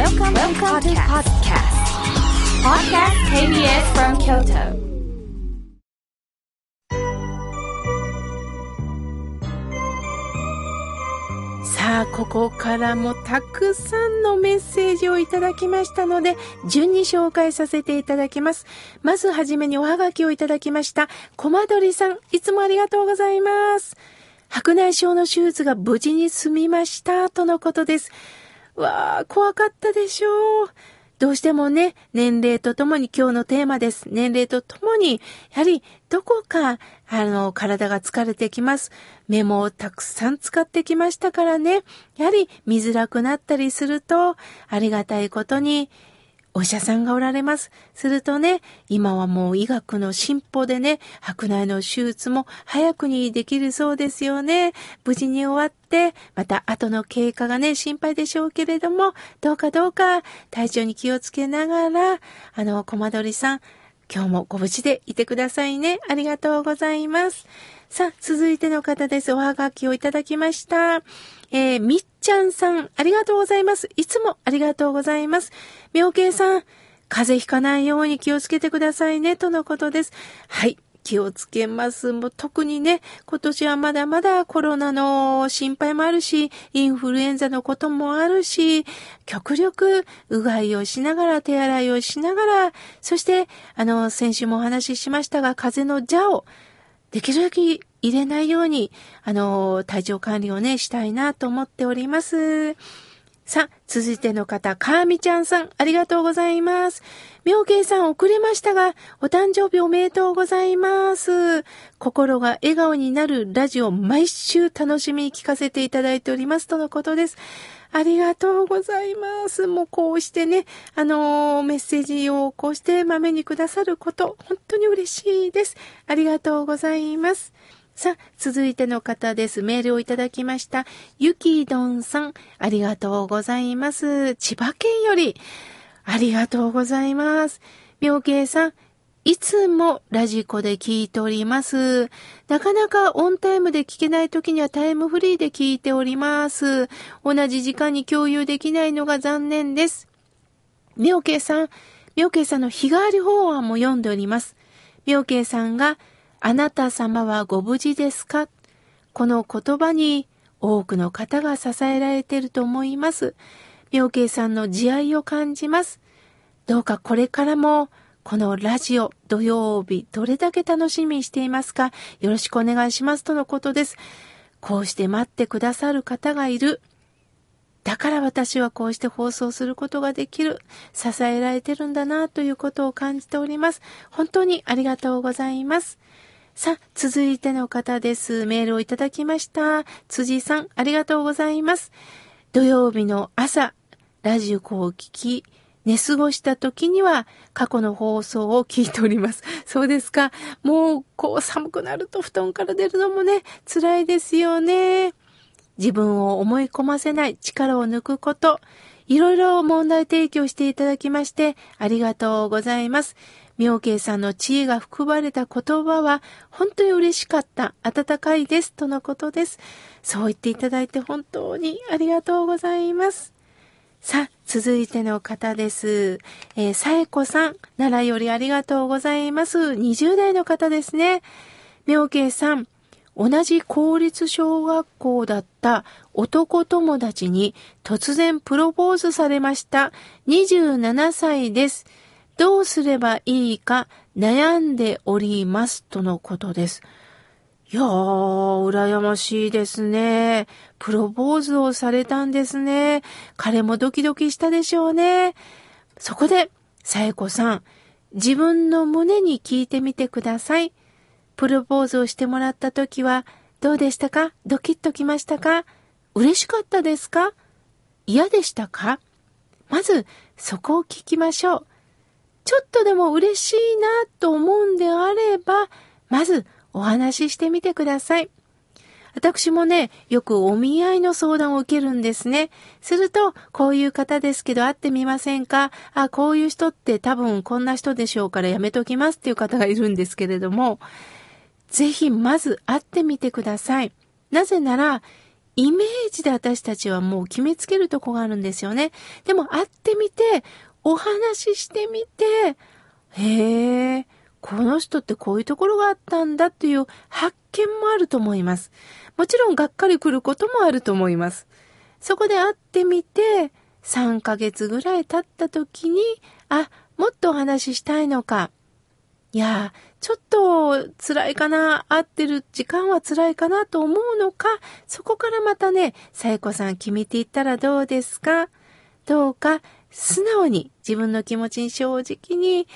Welcome, Welcome to podcast. Podcast KBS from Kyoto. さあ、ここからもたくさんのメッセージをいただきましたので、順に紹介させていただきます。まずはじめにおはがきをいただきました、コマドリさん、いつもありがとうございます。白内障の手術が無事に済みました、とのことです。わあ、怖かったでしょう。どうしてもね、年齢とともに今日のテーマです。年齢とともに、やはりどこか、あの、体が疲れてきます。メモをたくさん使ってきましたからね。やはり見づらくなったりすると、ありがたいことに、お医者さんがおられます。するとね、今はもう医学の進歩でね、白内の手術も早くにできるそうですよね。無事に終わって、また後の経過がね、心配でしょうけれども、どうかどうか体調に気をつけながら、あの、コマドリさん、今日もご無事でいてくださいね。ありがとうございます。さあ、続いての方です。おはがきをいただきました。えー、みっちゃんさん、ありがとうございます。いつもありがとうございます。みょうけいさん、風邪ひかないように気をつけてくださいね、とのことです。はい。気をつけます。もう特にね、今年はまだまだコロナの心配もあるし、インフルエンザのこともあるし、極力うがいをしながら、手洗いをしながら、そして、あの、先週もお話ししましたが、風邪の蛇をできるだけ入れないように、あの、体調管理をね、したいなと思っております。さあ、続いての方、かーみちゃんさん、ありがとうございます。みょうけいさん遅れましたが、お誕生日おめでとうございます。心が笑顔になるラジオ、毎週楽しみに聞かせていただいておりますとのことです。ありがとうございます。もうこうしてね、あのー、メッセージをこうして豆にくださること、本当に嬉しいです。ありがとうございます。さあ、続いての方です。メールをいただきました。ゆきどんさん、ありがとうございます。千葉県より、ありがとうございます。妙慶さん、いつもラジコで聞いております。なかなかオンタイムで聞けない時にはタイムフリーで聞いております。同じ時間に共有できないのが残念です。妙慶さん、妙慶さんの日替わり法案も読んでおります。妙慶さんが、あなた様はご無事ですか？この言葉に多くの方が支えられていると思います。妙慶さんの慈愛を感じます。どうかこれからもこのラジオ土曜日どれだけ楽しみにしていますか？よろしくお願いしますとのことです。こうして待ってくださる方がいる。だから私はこうして放送することができる。支えられてるんだなということを感じております。本当にありがとうございます。さあ、続いての方です。メールをいただきました。辻さん、ありがとうございます。土曜日の朝、ラジオを聞き、寝過ごした時には過去の放送を聞いております。そうですか。もう、こう寒くなると布団から出るのもね、辛いですよね。自分を思い込ませない力を抜くこと。いろいろ問題提供していただきましてありがとうございます。妙慶さんの知恵が含まれた言葉は本当に嬉しかった、温かいです、とのことです。そう言っていただいて本当にありがとうございます。さあ、続いての方です。えー、さえこさん、奈良よりありがとうございます。20代の方ですね。妙慶さん、同じ公立小学校だった男友達に突然プロポーズされました。27歳です。どうすればいいか悩んでおります。とのことです。いやー、羨ましいですね。プロポーズをされたんですね。彼もドキドキしたでしょうね。そこで、さえこさん、自分の胸に聞いてみてください。プロポーズをしてもらった時は、どうでしたか？ドキッときましたか？嬉しかったですか？嫌でしたか？まず、そこを聞きましょう。ちょっとでも嬉しいなと思うんであれば、まずお話ししてみてください。私もね、よくお見合いの相談を受けるんですね。すると、こういう方ですけど会ってみませんか？あ、こういう人って多分こんな人でしょうからやめときますっていう方がいるんですけれども、ぜひまず会ってみてください。なぜなら、イメージで私たちはもう決めつけるとこがあるんですよね。でも会ってみて、お話ししてみて、へえ、この人ってこういうところがあったんだっていう発見もあると思います。もちろんがっかり来ることもあると思います。そこで会ってみて、3ヶ月ぐらい経った時に、あ、もっとお話ししたいのか。いや、ちょっと辛いかな、会ってる時間は辛いかなと思うのか、そこからまたね、サイコさん決めていったらどうですか？どうか？素直に自分の気持ちに正直に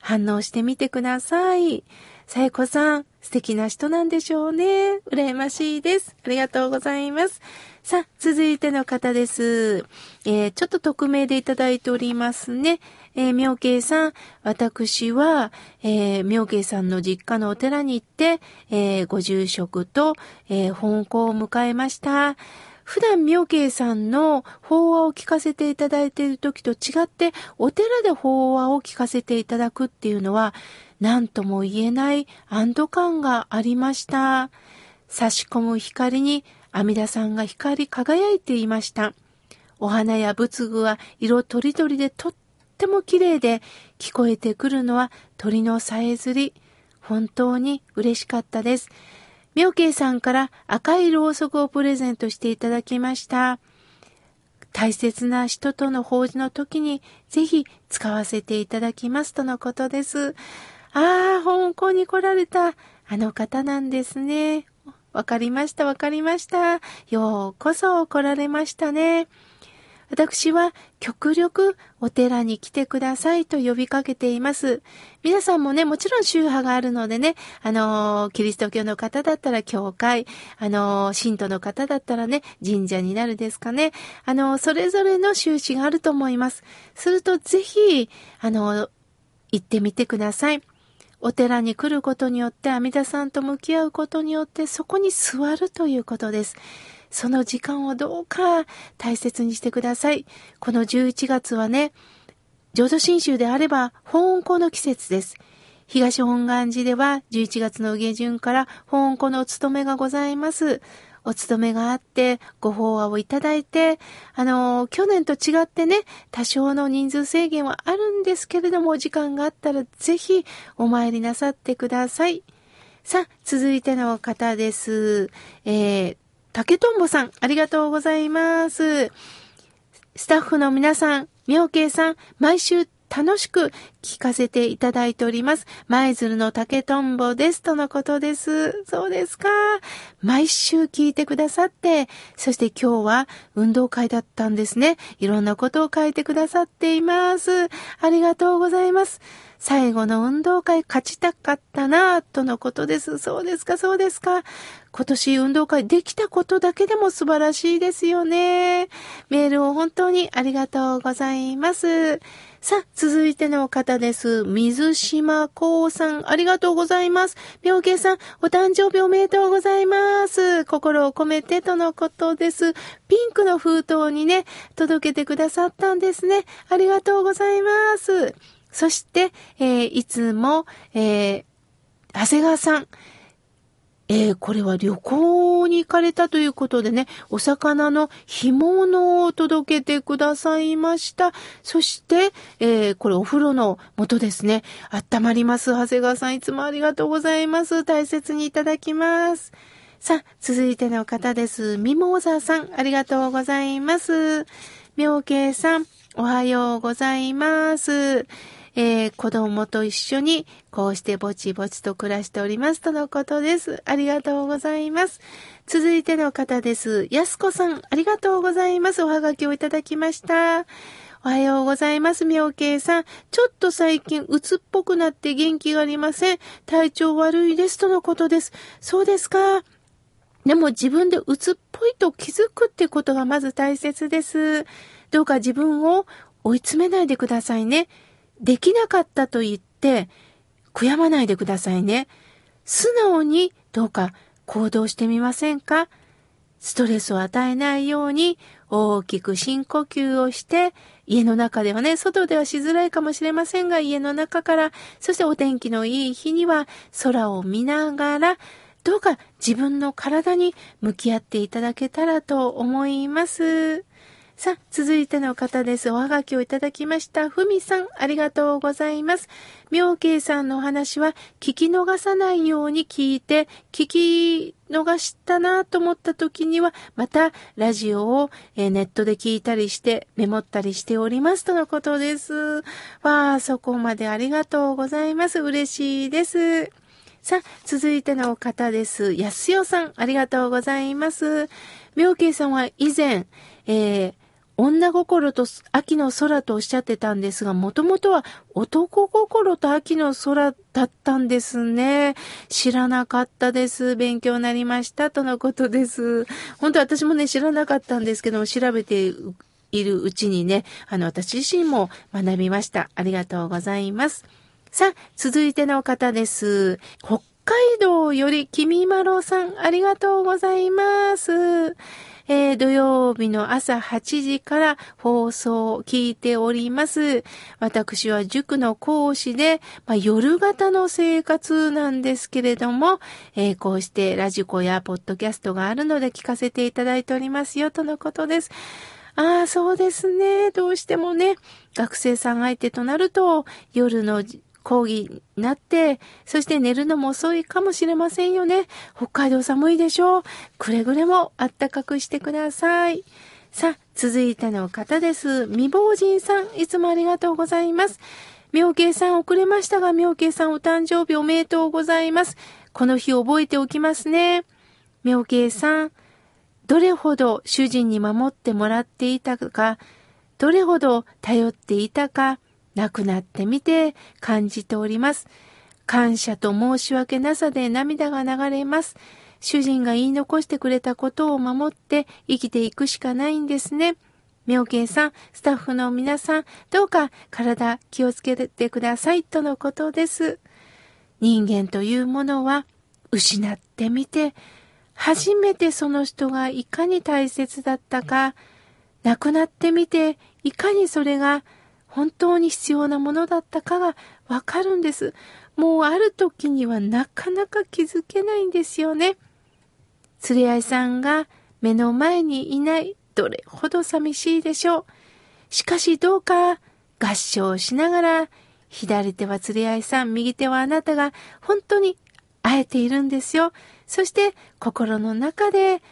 反応してみてください。さえこさん、素敵な人なんでしょうね。羨ましいです。ありがとうございます。さあ、続いての方です。えー、ちょっと匿名でいただいておりますね。えー、妙慶さん、私は、えー、妙慶さんの実家のお寺に行って、えー、ご住職と、えー、本校を迎えました。普段妙慶さんの法話を聞かせていただいている時と違って、お寺で法話を聞かせていただくっていうのは、何とも言えない安堵感がありました。差し込む光に阿弥陀さんが光り輝いていました。お花や仏具は色とりどりでとっても綺麗で、聞こえてくるのは鳥のさえずり。本当に嬉しかったです。妙慶さんから赤いろうそくをプレゼントしていただきました。大切な人との法事の時にぜひ使わせていただきますとのことです。ああ、香港に来られたあの方なんですね。わかりました、わかりました。ようこそ来られましたね。私は極力お寺に来てくださいと呼びかけています。皆さんもね、もちろん宗派があるのでね、あのキリスト教の方だったら教会、あの信徒の方だったらね、神社になるですかね。あのそれぞれの宗旨があると思います。するとぜひ、あの行ってみてください。お寺に来ることによって阿弥陀さんと向き合うことによってそこに座るということです。その時間をどうか大切にしてください。この11月はね、浄土真宗であれば、法音庫の季節です。東本願寺では11月の下旬から法音庫のお務めがございます。お勤めがあって、ご法話をいただいて、あの、去年と違ってね、多少の人数制限はあるんですけれども、お時間があったらぜひお参りなさってください。さあ、続いての方です。えー、竹とんぼさん、ありがとうございます。スタッフの皆さん、妙慶さん、毎週楽しく聞かせていただいております。舞鶴の竹とんぼです。とのことです。そうですか。毎週聞いてくださって、そして今日は運動会だったんですね。いろんなことを書いてくださっています。ありがとうございます。最後の運動会勝ちたかったな、とのことです。そうですか、そうですか。今年運動会できたことだけでも素晴らしいですよね。メールを本当にありがとうございます。さあ、続いての方です。水島光さん、ありがとうございます。病気さん、お誕生日おめでとうございます。心を込めてとのことです。ピンクの封筒にね、届けてくださったんですね。ありがとうございます。そして、えー、いつも、えー、長谷川さん、えー、これは旅行に行かれたということでね、お魚の干物を届けてくださいました。そして、えー、これお風呂の元ですね。温まります。長谷川さん、いつもありがとうございます。大切にいただきます。さあ、続いての方です。ミモーザさん、ありがとうございます。妙慶さん、おはようございます。えー、子供と一緒にこうしてぼちぼちと暮らしておりますとのことです。ありがとうございます。続いての方です。やすこさん、ありがとうございます。おはがきをいただきました。おはようございます。妙慶さん。ちょっと最近、鬱っぽくなって元気がありません。体調悪いですとのことです。そうですか。でも自分で鬱っぽいと気づくってことがまず大切です。どうか自分を追い詰めないでくださいね。できなかったと言って、悔やまないでくださいね。素直にどうか行動してみませんか？ストレスを与えないように大きく深呼吸をして、家の中ではね、外ではしづらいかもしれませんが、家の中から、そしてお天気のいい日には空を見ながら、どうか自分の体に向き合っていただけたらと思います。さあ、続いての方です。おはがきをいただきました。ふみさん、ありがとうございます。妙慶さんのお話は聞き逃さないように聞いて、聞き逃したなと思った時には、またラジオを、えネットで聞いたりしてメモったりしておりますとのことです。わあ、そこまでありがとうございます。嬉しいです。さあ、続いての方です。安代さん、ありがとうございます。妙慶さんは以前、えー、女心と秋の空とおっしゃってたんですが、もともとは男心と秋の空だったんですね。知らなかったです。勉強になりました。とのことです。本当私もね、知らなかったんですけども、調べているうちにね、あの、私自身も学びました。ありがとうございます。さあ、続いての方です。北海道より君まろさん、ありがとうございます。えー、土曜日の朝8時から放送を聞いております。私は塾の講師で、まあ、夜型の生活なんですけれども、えー、こうしてラジコやポッドキャストがあるので聞かせていただいておりますよ、とのことです。ああ、そうですね。どうしてもね、学生さん相手となると、夜の講義になって、そして寝るのも遅いかもしれませんよね。北海道寒いでしょう。くれぐれもあったかくしてください。さあ、続いての方です。未亡人さん、いつもありがとうございます。妙慶さん遅れましたが、妙慶さんお誕生日おめでとうございます。この日覚えておきますね。妙慶さん、どれほど主人に守ってもらっていたか、どれほど頼っていたか、亡くなってみて感じております。感謝と申し訳なさで涙が流れます。主人が言い残してくれたことを守って生きていくしかないんですね。妙慶さん、スタッフの皆さん、どうか体気をつけてくださいとのことです。人間というものは失ってみて、初めてその人がいかに大切だったか、亡くなってみて、いかにそれが本当に必要なものだったかがわかるんです。もうある時にはなかなか気づけないんですよね。連れ合いさんが目の前にいないどれほど寂しいでしょう。しかしどうか合唱しながら左手は連れ合いさん、右手はあなたが本当に会えているんですよ。そして心の中で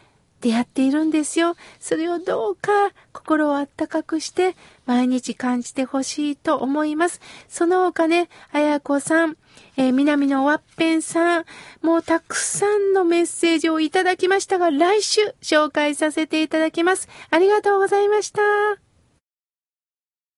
出会っているんですよ。それをどうか心をあったかくして毎日感じてほしいと思います。その他ね、あやこさん、えー、南のワッペンさん、もうたくさんのメッセージをいただきましたが、来週紹介させていただきます。ありがとうございました。